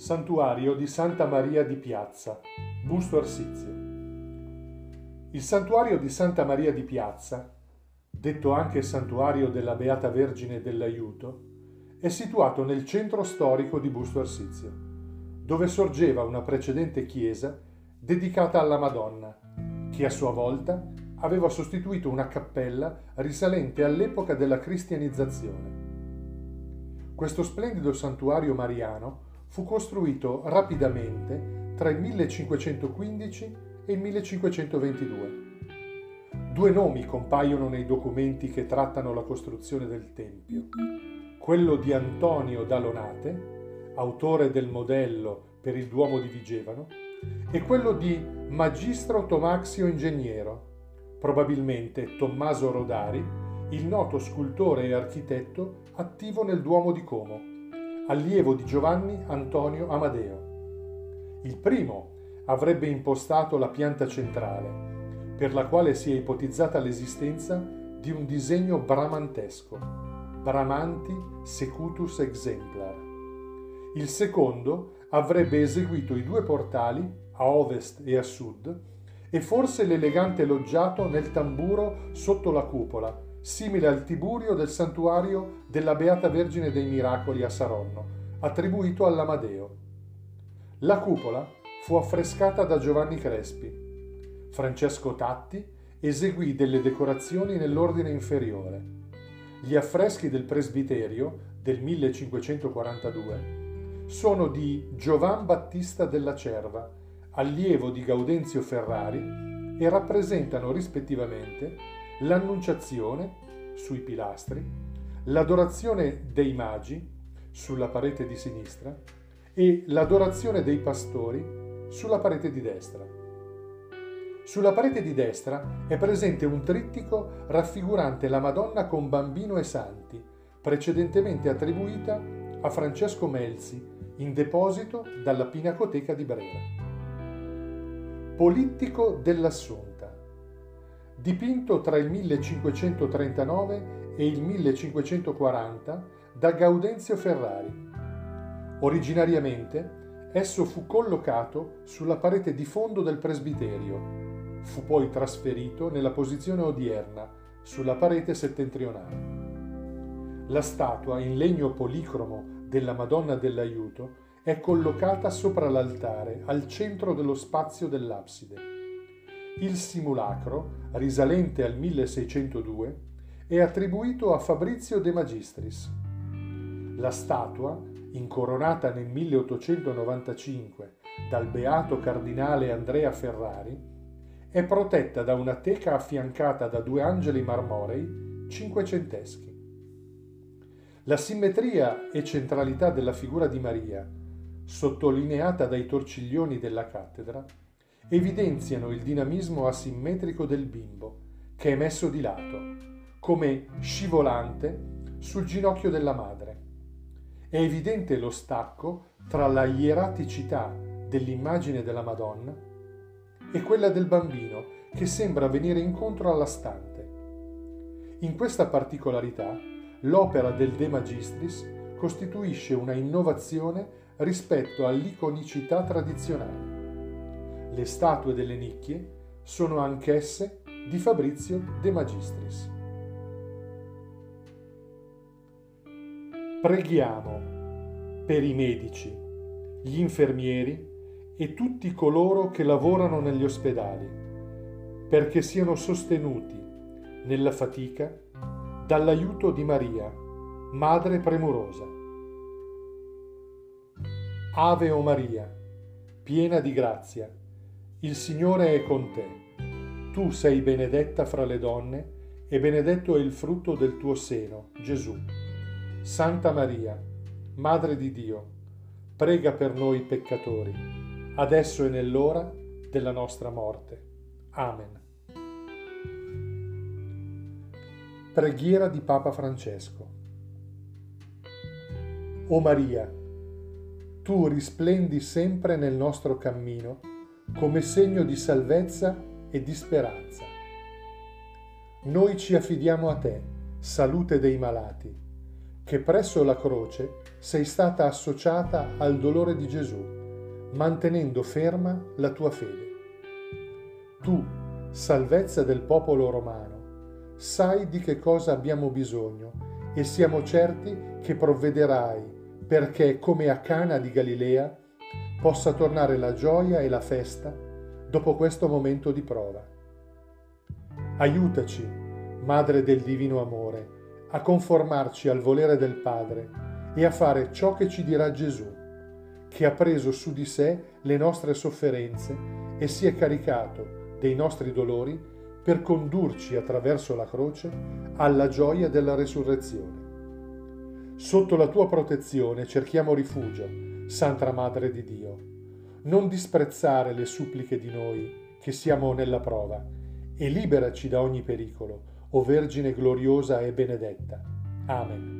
Santuario di Santa Maria di Piazza, Busto Arsizio. Il santuario di Santa Maria di Piazza, detto anche Santuario della Beata Vergine dell'Aiuto, è situato nel centro storico di Busto Arsizio, dove sorgeva una precedente chiesa dedicata alla Madonna, che a sua volta aveva sostituito una cappella risalente all'epoca della cristianizzazione. Questo splendido santuario mariano fu costruito rapidamente tra il 1515 e il 1522. Due nomi compaiono nei documenti che trattano la costruzione del Tempio. Quello di Antonio Dalonate, autore del modello per il Duomo di Vigevano, e quello di Magistro Tomaxio Ingegnero, probabilmente Tommaso Rodari, il noto scultore e architetto attivo nel Duomo di Como allievo di Giovanni Antonio Amadeo. Il primo avrebbe impostato la pianta centrale, per la quale si è ipotizzata l'esistenza di un disegno bramantesco, Bramanti Secutus Exemplar. Il secondo avrebbe eseguito i due portali, a ovest e a sud, e forse l'elegante loggiato nel tamburo sotto la cupola, simile al Tiburio del santuario della Beata Vergine dei Miracoli a Saronno, attribuito all'Amadeo. La cupola fu affrescata da Giovanni Crespi. Francesco Tatti eseguì delle decorazioni nell'ordine inferiore. Gli affreschi del presbiterio del 1542 sono di Giovan Battista della Cerva, allievo di Gaudenzio Ferrari, e rappresentano rispettivamente l'Annunciazione sui pilastri, l'adorazione dei magi sulla parete di sinistra e l'adorazione dei pastori sulla parete di destra. Sulla parete di destra è presente un trittico raffigurante la Madonna con bambino e santi, precedentemente attribuita a Francesco Melzi in deposito dalla Pinacoteca di Brera. Polittico dell'Assunta dipinto tra il 1539 e il 1540 da Gaudenzio Ferrari. Originariamente esso fu collocato sulla parete di fondo del presbiterio, fu poi trasferito nella posizione odierna, sulla parete settentrionale. La statua in legno policromo della Madonna dell'Aiuto è collocata sopra l'altare al centro dello spazio dell'abside. Il simulacro, risalente al 1602, è attribuito a Fabrizio De Magistris. La statua, incoronata nel 1895 dal beato cardinale Andrea Ferrari, è protetta da una teca affiancata da due angeli marmorei cinquecenteschi. La simmetria e centralità della figura di Maria, sottolineata dai torciglioni della cattedra, evidenziano il dinamismo asimmetrico del bimbo, che è messo di lato, come scivolante sul ginocchio della madre. È evidente lo stacco tra la ieraticità dell'immagine della Madonna e quella del bambino che sembra venire incontro alla stante. In questa particolarità, l'opera del De Magistris costituisce una innovazione rispetto all'iconicità tradizionale le statue delle nicchie sono anch'esse di Fabrizio De Magistris. Preghiamo per i medici, gli infermieri e tutti coloro che lavorano negli ospedali, perché siano sostenuti nella fatica dall'aiuto di Maria, Madre premurosa. Ave o Maria, piena di grazia, il Signore è con te. Tu sei benedetta fra le donne e benedetto è il frutto del tuo seno, Gesù. Santa Maria, Madre di Dio, prega per noi peccatori, adesso e nell'ora della nostra morte. Amen. Preghiera di Papa Francesco. O Maria, tu risplendi sempre nel nostro cammino come segno di salvezza e di speranza. Noi ci affidiamo a te, salute dei malati, che presso la croce sei stata associata al dolore di Gesù, mantenendo ferma la tua fede. Tu, salvezza del popolo romano, sai di che cosa abbiamo bisogno e siamo certi che provvederai perché, come a Cana di Galilea, possa tornare la gioia e la festa dopo questo momento di prova. Aiutaci, Madre del Divino Amore, a conformarci al volere del Padre e a fare ciò che ci dirà Gesù, che ha preso su di sé le nostre sofferenze e si è caricato dei nostri dolori per condurci attraverso la croce alla gioia della resurrezione. Sotto la tua protezione cerchiamo rifugio, Santa Madre di Dio. Non disprezzare le suppliche di noi che siamo nella prova e liberaci da ogni pericolo, o Vergine gloriosa e benedetta. Amen.